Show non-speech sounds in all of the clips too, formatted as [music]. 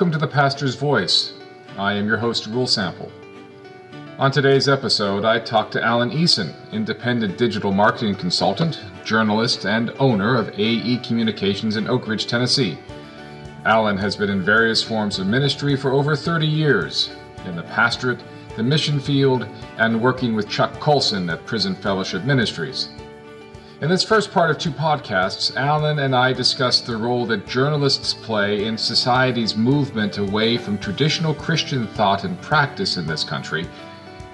Welcome to the Pastor's Voice. I am your host, Rule Sample. On today's episode, I talk to Alan Eason, independent digital marketing consultant, journalist, and owner of AE Communications in Oak Ridge, Tennessee. Alan has been in various forms of ministry for over 30 years in the pastorate, the mission field, and working with Chuck Colson at Prison Fellowship Ministries. In this first part of two podcasts, Alan and I discuss the role that journalists play in society's movement away from traditional Christian thought and practice in this country,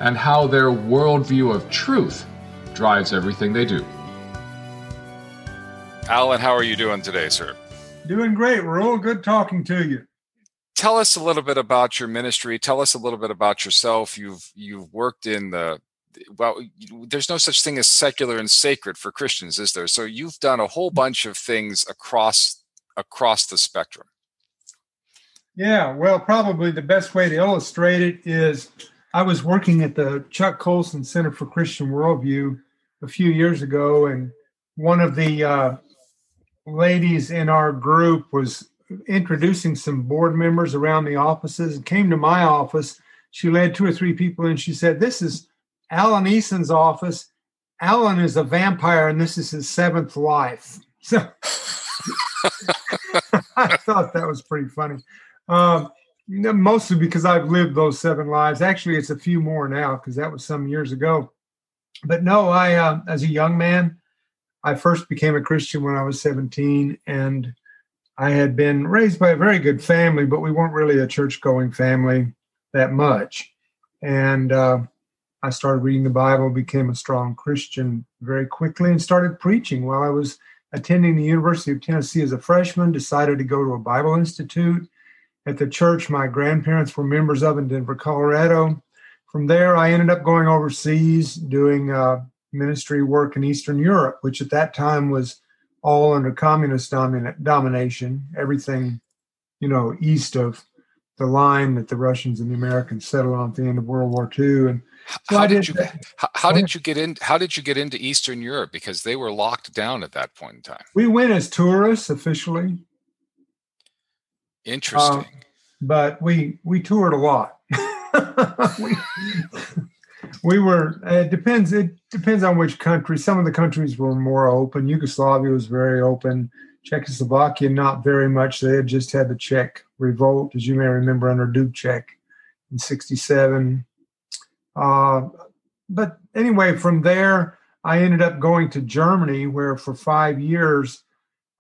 and how their worldview of truth drives everything they do. Alan, how are you doing today, sir? Doing great, Rule. Good talking to you. Tell us a little bit about your ministry. Tell us a little bit about yourself. You've you've worked in the well, there's no such thing as secular and sacred for Christians, is there? So you've done a whole bunch of things across across the spectrum. Yeah, well, probably the best way to illustrate it is I was working at the Chuck Colson Center for Christian Worldview a few years ago, and one of the uh, ladies in our group was introducing some board members around the offices and came to my office. She led two or three people and she said, This is Alan Eason's office. Alan is a vampire and this is his seventh life. [laughs] So [laughs] I thought that was pretty funny. Um, mostly because I've lived those seven lives. Actually, it's a few more now because that was some years ago. But no, I, uh, as a young man, I first became a Christian when I was 17, and I had been raised by a very good family, but we weren't really a church going family that much. And uh, I started reading the Bible, became a strong Christian very quickly, and started preaching while I was attending the University of Tennessee as a freshman. Decided to go to a Bible Institute at the church my grandparents were members of in Denver, Colorado. From there, I ended up going overseas doing uh, ministry work in Eastern Europe, which at that time was all under communist domin- domination. Everything, you know, east of the line that the Russians and the Americans settled on at the end of World War II. And so how did, did you how, how did you get in how did you get into Eastern Europe because they were locked down at that point in time? We went as tourists officially. Interesting. Uh, but we we toured a lot. [laughs] we, we were it depends it depends on which country some of the countries were more open yugoslavia was very open czechoslovakia not very much they had just had the czech revolt as you may remember under dubček in 67 uh, but anyway from there i ended up going to germany where for five years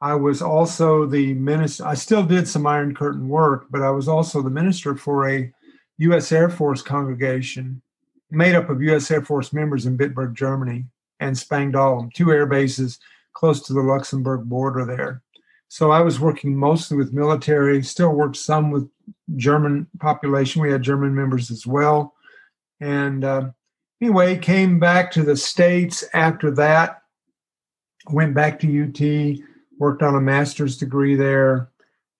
i was also the minister i still did some iron curtain work but i was also the minister for a u.s air force congregation made up of U.S. Air Force members in Bitburg, Germany, and Spangdahlem, two air bases close to the Luxembourg border there. So I was working mostly with military, still worked some with German population. We had German members as well. And uh, anyway, came back to the States after that, went back to UT, worked on a master's degree there,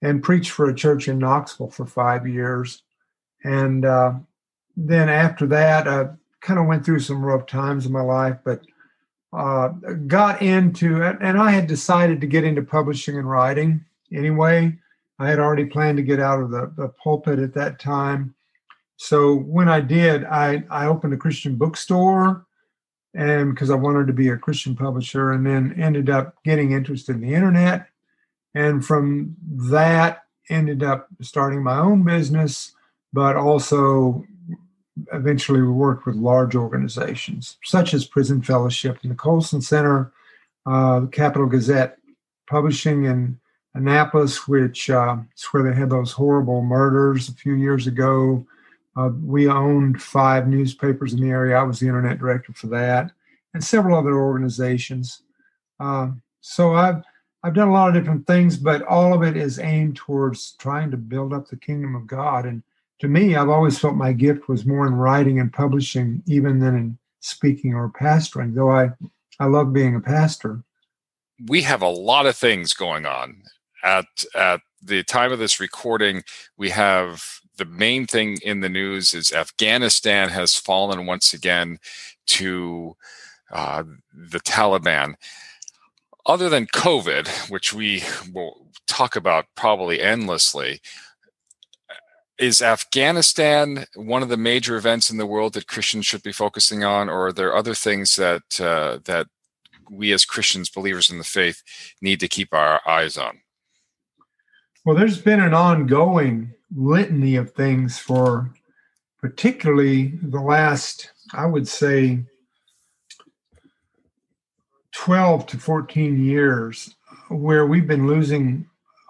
and preached for a church in Knoxville for five years. And uh, then after that, I kind of went through some rough times in my life, but uh, got into it. And I had decided to get into publishing and writing anyway. I had already planned to get out of the, the pulpit at that time. So when I did, I, I opened a Christian bookstore and because I wanted to be a Christian publisher, and then ended up getting interested in the internet. And from that, ended up starting my own business, but also eventually we worked with large organizations such as Prison Fellowship and the Colson Center, uh, the Capital Gazette Publishing in Annapolis, which uh, is where they had those horrible murders a few years ago. Uh, we owned five newspapers in the area. I was the internet director for that, and several other organizations. Uh, so I've I've done a lot of different things, but all of it is aimed towards trying to build up the kingdom of God and to me, I've always felt my gift was more in writing and publishing, even than in speaking or pastoring. Though I, I love being a pastor. We have a lot of things going on at at the time of this recording. We have the main thing in the news is Afghanistan has fallen once again to uh, the Taliban. Other than COVID, which we will talk about probably endlessly, is Afghanistan one of the major events in the world that Christians should be focusing on, or are there other things that uh, that we as Christians, believers in the faith, need to keep our eyes on? Well, there's been an ongoing litany of things for particularly the last, I would say, 12 to 14 years, where we've been losing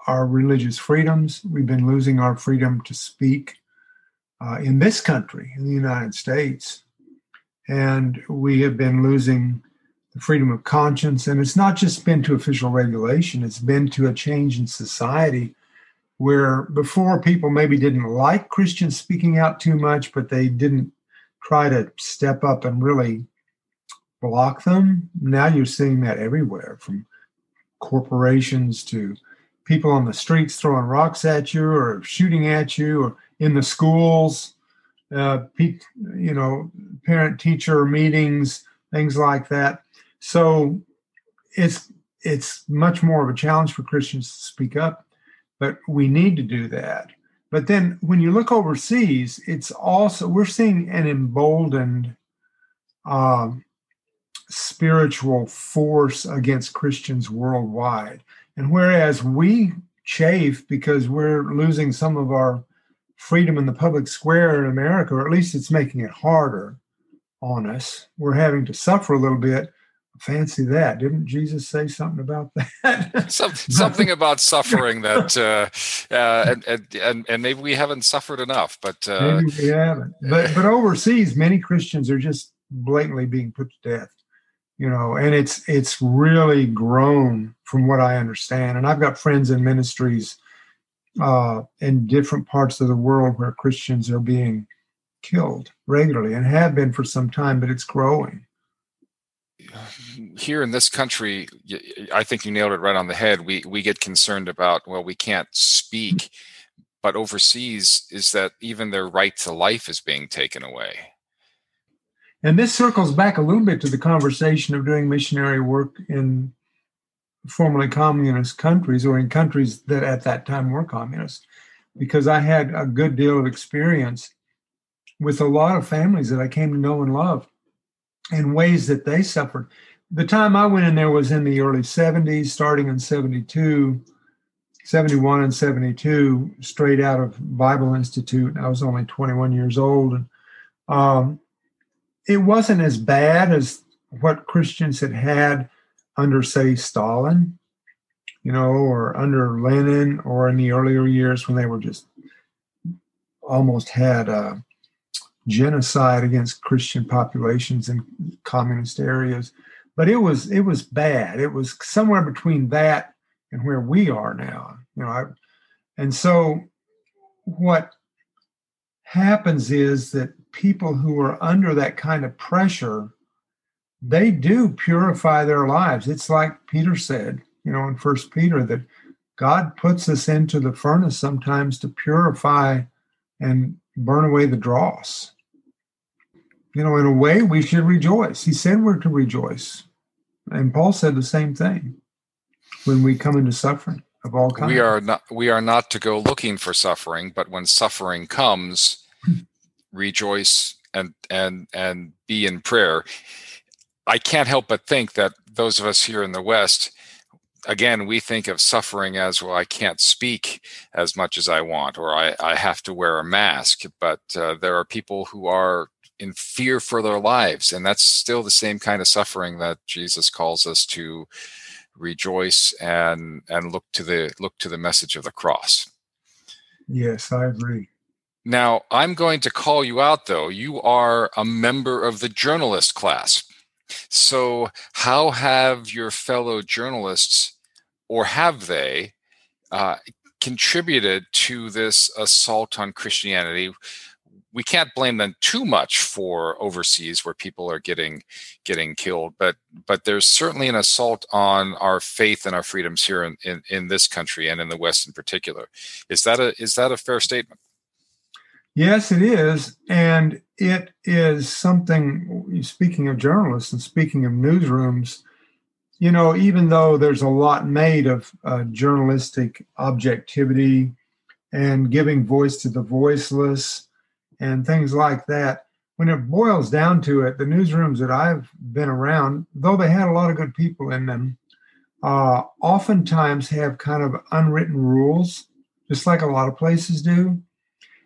our religious freedoms. We've been losing our freedom to speak uh, in this country, in the United States. And we have been losing the freedom of conscience. And it's not just been to official regulation, it's been to a change in society where before people maybe didn't like Christians speaking out too much, but they didn't try to step up and really block them. Now you're seeing that everywhere from corporations to people on the streets throwing rocks at you or shooting at you or in the schools uh, you know parent teacher meetings things like that so it's it's much more of a challenge for christians to speak up but we need to do that but then when you look overseas it's also we're seeing an emboldened uh, spiritual force against christians worldwide and whereas we chafe because we're losing some of our freedom in the public square in America, or at least it's making it harder on us, we're having to suffer a little bit. Fancy that. Didn't Jesus say something about that? [laughs] Some, something about suffering that, [laughs] uh, uh, and, and, and maybe we haven't suffered enough, but. Uh, maybe we haven't. But, but [laughs] overseas, many Christians are just blatantly being put to death you know and it's it's really grown from what i understand and i've got friends in ministries uh, in different parts of the world where christians are being killed regularly and have been for some time but it's growing here in this country i think you nailed it right on the head. We we get concerned about well we can't speak but overseas is that even their right to life is being taken away. And this circles back a little bit to the conversation of doing missionary work in formerly communist countries or in countries that at that time were communist, because I had a good deal of experience with a lot of families that I came to know and love in ways that they suffered. The time I went in there was in the early 70s, starting in 72, 71 and 72, straight out of Bible Institute. I was only 21 years old. And um, it wasn't as bad as what Christians had had under, say, Stalin, you know, or under Lenin, or in the earlier years when they were just almost had a genocide against Christian populations in communist areas. But it was it was bad. It was somewhere between that and where we are now. You know, I, and so what happens is that people who are under that kind of pressure, they do purify their lives. It's like Peter said, you know, in First Peter, that God puts us into the furnace sometimes to purify and burn away the dross. You know, in a way, we should rejoice. He said we're to rejoice. And Paul said the same thing when we come into suffering of all kinds. We are not we are not to go looking for suffering, but when suffering comes, [laughs] rejoice and and and be in prayer i can't help but think that those of us here in the west again we think of suffering as well i can't speak as much as i want or i, I have to wear a mask but uh, there are people who are in fear for their lives and that's still the same kind of suffering that jesus calls us to rejoice and and look to the look to the message of the cross yes i agree now, I'm going to call you out though. You are a member of the journalist class. So, how have your fellow journalists, or have they, uh, contributed to this assault on Christianity? We can't blame them too much for overseas where people are getting getting killed, but but there's certainly an assault on our faith and our freedoms here in, in, in this country and in the West in particular. Is that a is that a fair statement? Yes, it is. And it is something, speaking of journalists and speaking of newsrooms, you know, even though there's a lot made of uh, journalistic objectivity and giving voice to the voiceless and things like that. When it boils down to it, the newsrooms that I've been around, though they had a lot of good people in them, uh, oftentimes have kind of unwritten rules, just like a lot of places do.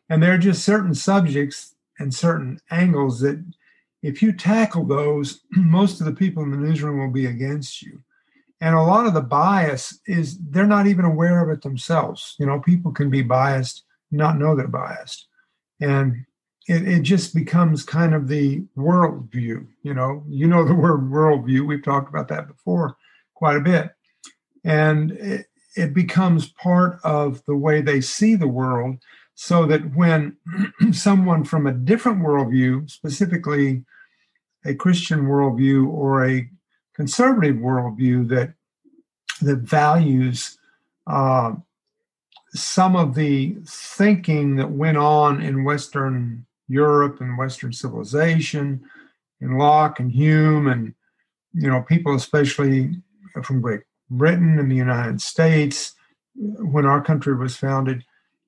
And there are just certain subjects and certain angles that if you tackle those, [clears throat] most of the people in the newsroom will be against you. And a lot of the bias is they're not even aware of it themselves. You know, people can be biased, not know they're biased. And it, it just becomes kind of the worldview. You know, you know the [laughs] word worldview. We've talked about that before quite a bit. And it, it becomes part of the way they see the world so that when [clears throat] someone from a different worldview, specifically a Christian worldview or a conservative worldview that that values uh, some of the thinking that went on in Western Europe and Western civilization, in Locke and Hume, and you know people especially from Great Britain and the United States when our country was founded.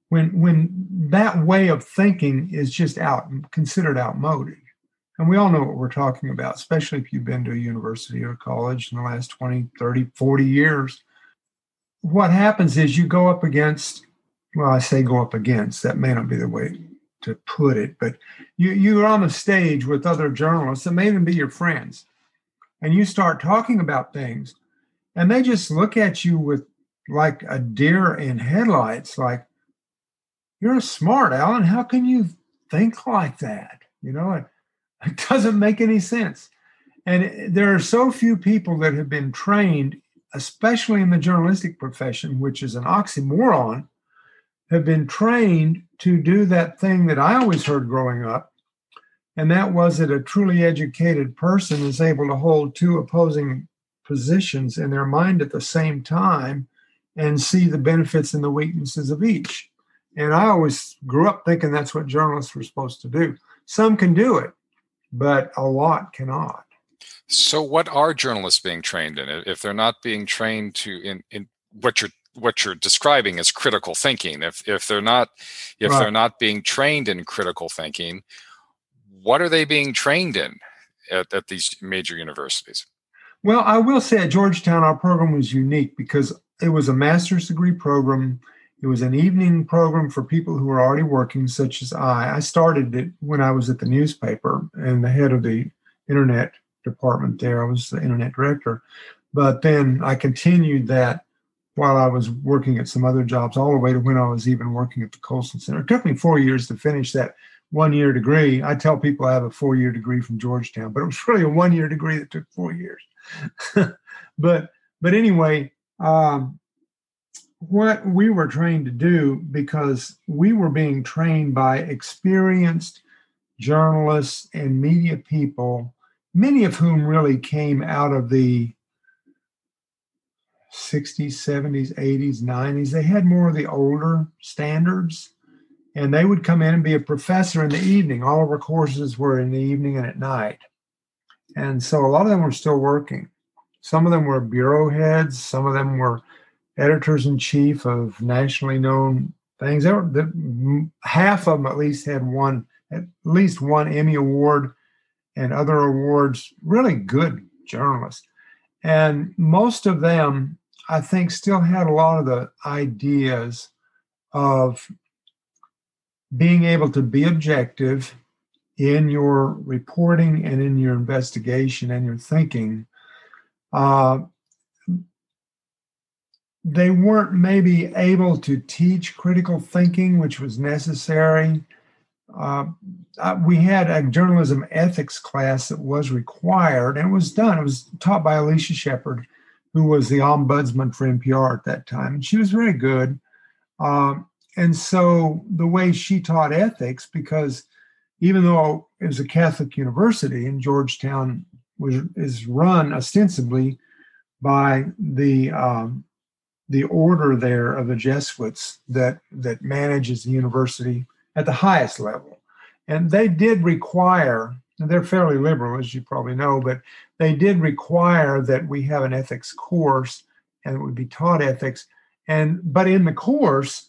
When when that way of thinking is just out considered outmoded and we all know what we're talking about, especially if you've been to a university or college in the last 20, 30, 40 years. What happens is you go up against, well, I say go up against, that may not be the way to put it, but you, you're on the stage with other journalists that may even be your friends, and you start talking about things, and they just look at you with like a deer in headlights, like, you're smart, Alan. How can you think like that? You know, it, it doesn't make any sense. And there are so few people that have been trained, especially in the journalistic profession, which is an oxymoron, have been trained to do that thing that I always heard growing up. And that was that a truly educated person is able to hold two opposing positions in their mind at the same time and see the benefits and the weaknesses of each. And I always grew up thinking that's what journalists were supposed to do. Some can do it, but a lot cannot. So, what are journalists being trained in? If they're not being trained to in, in what you're what you're describing as critical thinking, if if they're not if right. they're not being trained in critical thinking, what are they being trained in at, at these major universities? Well, I will say at Georgetown, our program was unique because it was a master's degree program it was an evening program for people who were already working, such as I. I started it when I was at the newspaper and the head of the internet department there. I was the internet director. But then I continued that while I was working at some other jobs, all the way to when I was even working at the Colson Center. It took me four years to finish that one year degree. I tell people I have a four year degree from Georgetown, but it was [laughs] really a one year degree that took four years. [laughs] but but anyway, um, what we were trained to do because we were being trained by experienced journalists and media people, many of whom really came out of the 60s, 70s, 80s, 90s. They had more of the older standards, and they would come in and be a professor in the evening. All of our courses were in the evening and at night. And so a lot of them were still working. Some of them were bureau heads, some of them were editors in chief of nationally known things. There, the, half of them at least had one, at least one Emmy award and other awards. Really good journalists, and most of them, I think, still had a lot of the ideas of being able to be objective in your reporting and in your investigation and your thinking. Uh, they weren't maybe able to teach critical thinking, which was necessary. Uh, uh, we had a journalism ethics class that was required and it was done. It was taught by Alicia Shepard, who was the ombudsman for NPR at that time. And she was very good. Uh, and so the way she taught ethics, because even though it was a Catholic university and Georgetown was is run ostensibly by the um, the order there of the Jesuits that that manages the university at the highest level. And they did require, and they're fairly liberal, as you probably know, but they did require that we have an ethics course and it would be taught ethics. And but in the course,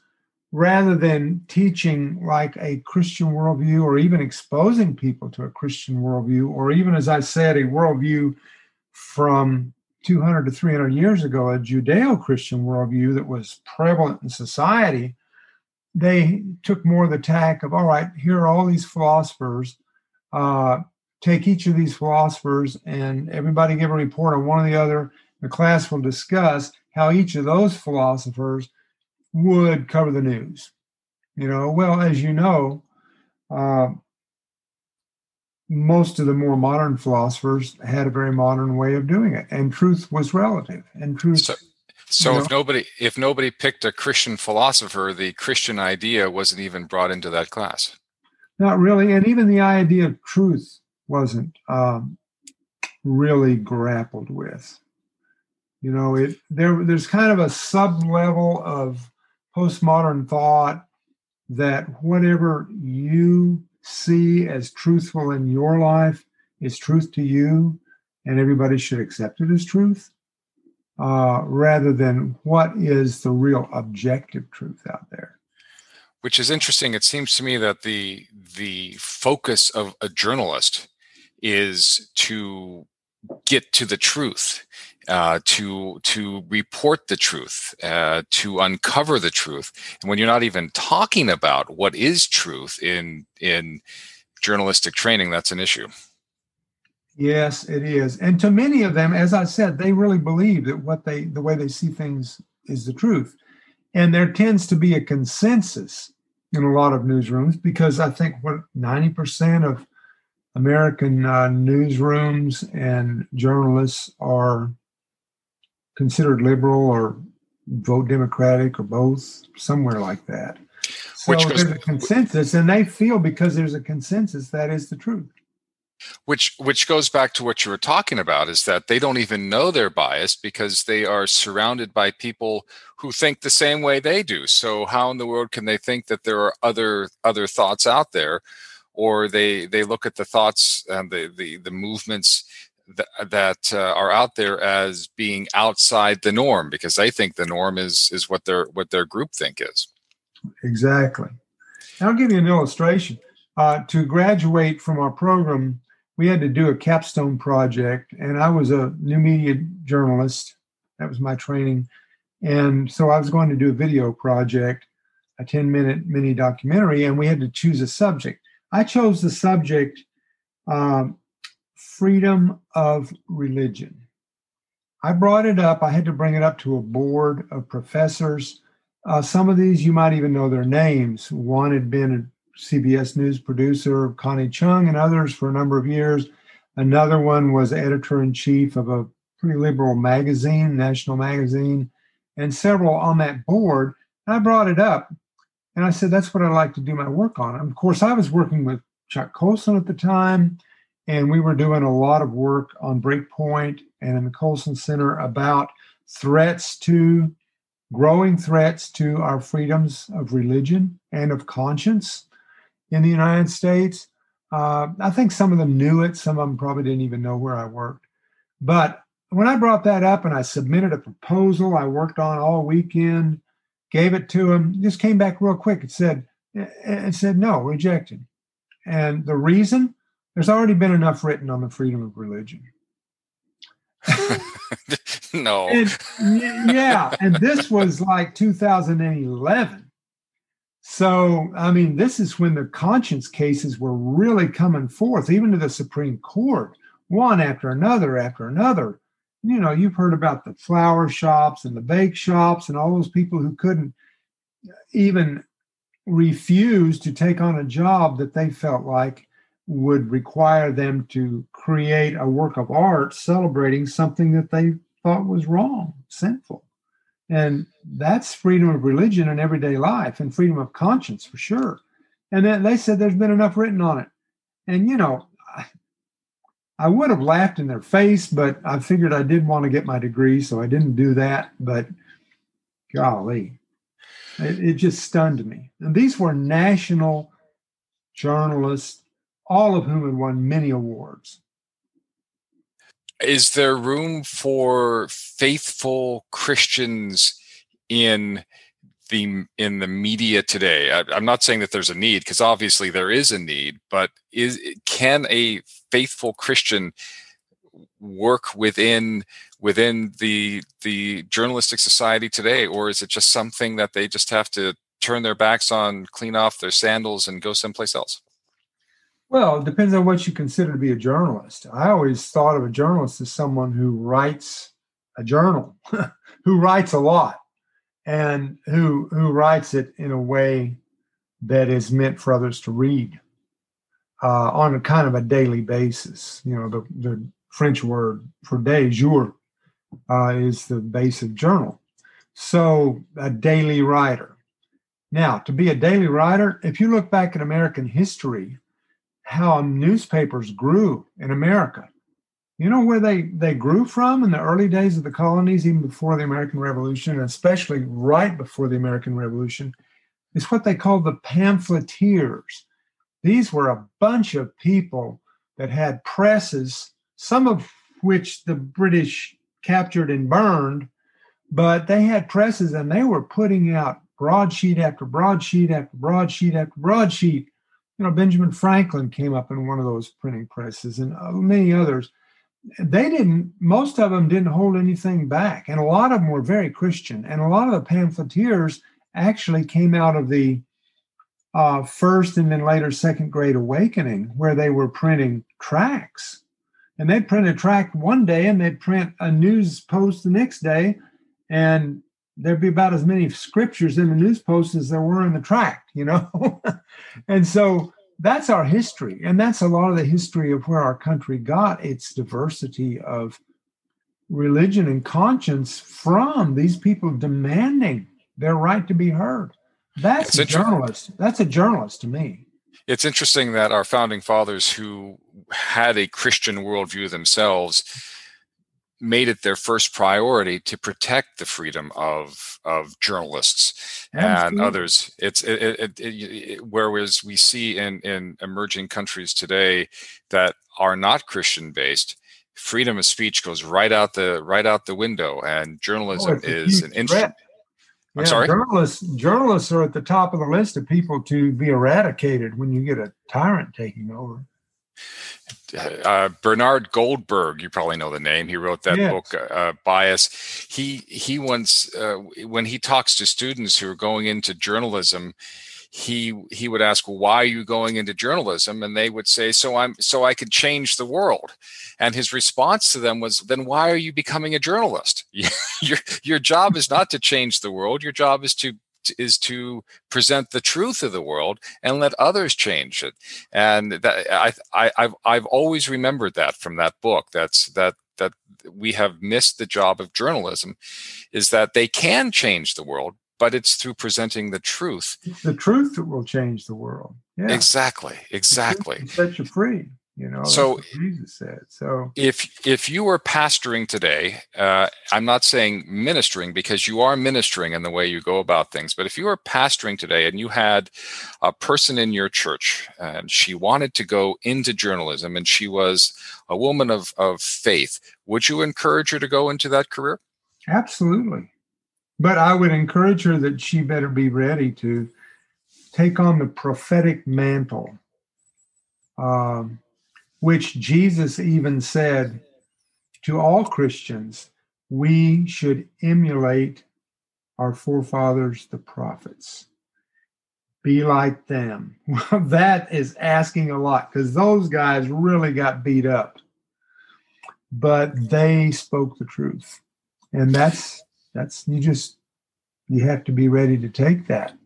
rather than teaching like a Christian worldview or even exposing people to a Christian worldview, or even, as I said, a worldview from 200 to 300 years ago, a Judeo Christian worldview that was prevalent in society, they took more of the tack of, all right, here are all these philosophers. Uh, take each of these philosophers and everybody give a report on one or the other. The class will discuss how each of those philosophers would cover the news. You know, well, as you know, uh, most of the more modern philosophers had a very modern way of doing it, and truth was relative. And truth. So, so if nobody if nobody picked a Christian philosopher, the Christian idea wasn't even brought into that class. Not really, and even the idea of truth wasn't um, really grappled with. You know, it there there's kind of a sub level of postmodern thought that whatever you see as truthful in your life is truth to you, and everybody should accept it as truth, uh, rather than what is the real objective truth out there. Which is interesting. It seems to me that the the focus of a journalist is to get to the truth uh, to to report the truth, uh, to uncover the truth. And when you're not even talking about what is truth in in journalistic training, that's an issue. Yes, it is. And to many of them, as I said, they really believe that what they the way they see things is the truth. And there tends to be a consensus in a lot of newsrooms because I think what 90% of American uh, newsrooms and journalists are considered liberal or vote Democratic or both, somewhere like that. So Which goes, there's a consensus, and they feel because there's a consensus that is the truth. Which which goes back to what you were talking about is that they don't even know they're biased because they are surrounded by people who think the same way they do. So how in the world can they think that there are other other thoughts out there? Or they they look at the thoughts and the the, the movements th- that uh, are out there as being outside the norm because they think the norm is is what their what their group think is. Exactly. I'll give you an illustration. Uh, to graduate from our program, we had to do a capstone project, and I was a new media journalist. That was my training, and so I was going to do a video project, a ten minute mini documentary, and we had to choose a subject. I chose the subject um, freedom of religion. I brought it up. I had to bring it up to a board of professors. Uh, some of these you might even know their names. One had been CBS News producer, Connie Chung, and others for a number of years. Another one was editor in chief of a pretty liberal magazine, national magazine, and several on that board. And I brought it up and I said, that's what I'd like to do my work on. And of course, I was working with Chuck Colson at the time and we were doing a lot of work on Breakpoint and in the Colson Center about threats to growing threats to our freedoms of religion and of conscience in the United States. Uh, I think some of them knew it, some of them probably didn't even know where I worked. But when I brought that up and I submitted a proposal I worked on all weekend, gave it to him, just came back real quick. It said, it said no, rejected. And the reason there's already been enough written on the freedom of religion. [laughs] no. And, yeah, and this was like 2011. So, I mean, this is when the conscience cases were really coming forth, even to the Supreme Court, one after another after another. You know, you've heard about the flower shops and the bake shops and all those people who couldn't even refuse to take on a job that they felt like would require them to create a work of art celebrating something that they thought was wrong, sinful. And that's freedom of religion and everyday life and freedom of conscience for sure. And then they said there's been enough written on it. And, you know, I, I would have laughed in their face, but I figured I did want to get my degree, so I didn't do that. But golly, it, it just stunned me. And these were national journalists all of whom had won many awards. Is there room for faithful Christians in the in the media today? I, am not saying that there's a need because obviously there is a need but is can a faithful christian work within within the the journalistic society today? Or is it just something that they just have to turn their backs on clean off their sandals and go someplace else well it depends on what you consider to be a journalist i always thought of a journalist as someone who writes a journal [laughs] who writes a lot and who who writes it in a way that is meant for others to read uh, on a kind of a daily basis. You know, the, the French word for day, jour, uh, is the basic journal. So a daily writer. Now, to be a daily writer, if you look back at American history, how newspapers grew in America, you know where they, they grew from in the early days of the colonies, even before the American Revolution, and especially right before the American Revolution, is what they called the pamphleteers. These were a bunch of people that had presses, some of which the British captured and burned, but they had presses and they were putting out broadsheet after broadsheet after broadsheet after broadsheet. You know, Benjamin Franklin came up in one of those printing presses and uh, many others. They didn't most of them didn't hold anything back and a lot of them were very christian and a lot of the pamphleteers actually came out of the uh, first and then later second great awakening where they were printing tracts. And they'd print a tract one day and they'd print a news post the next day and there'd be about as many scriptures in the news post as there were in the tract you know? [laughs] And so that's our history and that's a lot of the history of where our country got its diversity of religion and conscience from these people demanding their right to be heard. That's it's a journalist that's a journalist to me. It's interesting that our founding fathers who had a christian worldview themselves made it their first priority to protect the freedom of of journalists Absolutely. and others. It's it, it, it, whereas we see in in emerging countries today that are not Christian based, freedom of speech goes right out the right out the window, and oh, journalism oh, is an instrument. I'm sorry. Journalists journalists are at the top of the list of people to be eradicated when you get a tyrant taking over uh, Bernard Goldberg, you probably know the name. He wrote that yes. book, uh, uh, Bias. He he once, uh, when he talks to students who are going into journalism, he he would ask, well, "Why are you going into journalism?" And they would say, "So I'm so I could change the world." And his response to them was, "Then why are you becoming a journalist? [laughs] your your job is not to change the world. Your job is to is to present the truth of the world and let others change it. And that I, I I've I've always remembered that from that book. That's that that we have missed the job of journalism is that they can change the world, but it's through presenting the truth. the truth that will change the world. Yeah. Exactly. Exactly. Set you free you know so jesus said. So if if you were pastoring today uh, i'm not saying ministering because you are ministering in the way you go about things but if you were pastoring today and you had a person in your church and she wanted to go into journalism and she was a woman of of faith would you encourage her to go into that career? Absolutely. But i would encourage her that she better be ready to take on the prophetic mantle um, which Jesus even said to all Christians, we should emulate our forefathers, the prophets. Be like them. [laughs] Well, that is asking a lot because those guys really got beat up, but they spoke the truth. And that's, that's, you just, you have to be ready to take that,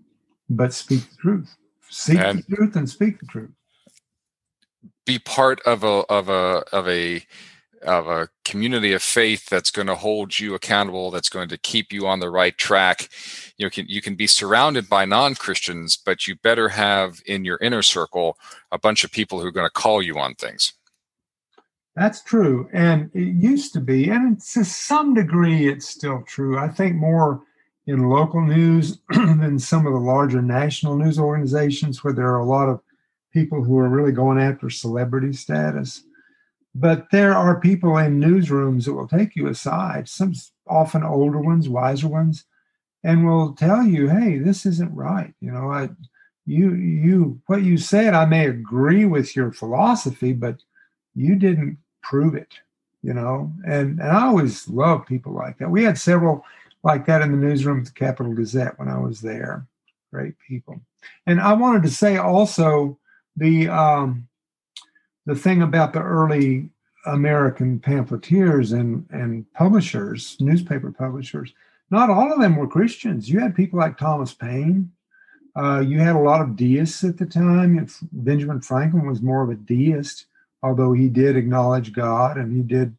but speak the truth. Seek and, the truth and speak the truth be part of a of a of a of a community of faith that's going to hold you accountable that's going to keep you on the right track. You know can, you can be surrounded by non-christians but you better have in your inner circle a bunch of people who are going to call you on things. That's true and it used to be and to some degree it's still true. I think more in local news [clears throat] than some of the larger national news organizations where there are a lot of people who are really going after celebrity status. But there are people in newsrooms that will take you aside, some often older ones, wiser ones, and will tell you, "Hey, this isn't right." You know, I, you, you, what you said, I may agree with your philosophy, but you didn't prove it. You know, and and I always love people like that. We had several like that in the newsroom at the Capital Gazette when I was there. Great people. And I wanted to say also the um, the thing about the early American pamphleteers and, and publishers, newspaper publishers, not all of them were Christians. You had people like Thomas Paine. Uh, you had a lot of deists at the time. Benjamin Franklin was more of a deist, although he did acknowledge God and he did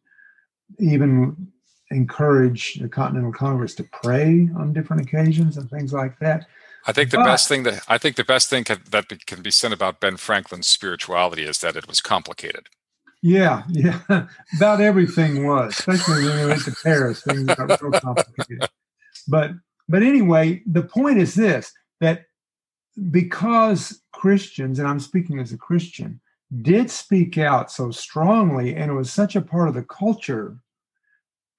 even encourage the Continental Congress to pray on different occasions and things like that. I think the but, best thing that I think the best thing can, that can be said about Ben Franklin's spirituality is that it was complicated. Yeah, yeah, [laughs] about everything was, especially when we went to Paris. Things got real complicated. But but anyway, the point is this: that because Christians, and I'm speaking as a Christian, did speak out so strongly, and it was such a part of the culture.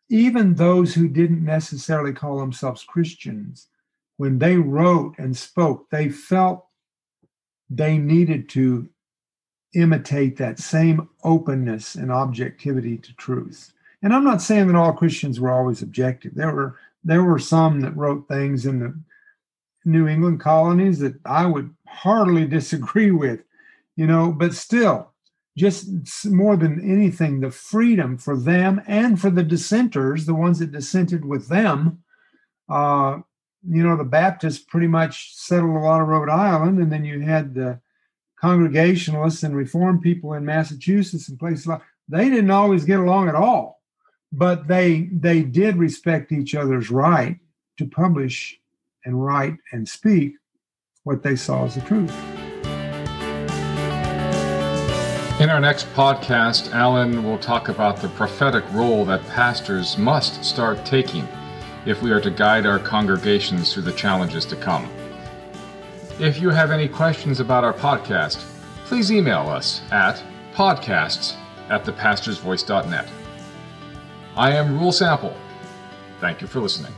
Even those who didn't necessarily call themselves Christians, when they wrote and spoke, they felt they needed to imitate that same openness and objectivity to truth. And I'm not saying that all Christians were always objective. There were there were some that wrote things in the New England colonies that I would heartily [laughs] disagree with, you know, but still, just more than anything, the freedom for them and for the dissenters, the ones that dissented with them. Uh, you know, the Baptists pretty much settled a lot of Rhode Island, and then you had the Congregationalists and Reformed people in Massachusetts and places like they didn't always get along at all, but they they did respect each other's right to publish and write and speak what they saw as the truth. In our next podcast, Alan will talk about the prophetic role that pastors must start taking if we are to guide our congregations through the challenges to come. If you have any questions about our podcast, please email us at podcasts at thepastorsvoice.net. I am Rule Sample. Thank you for listening.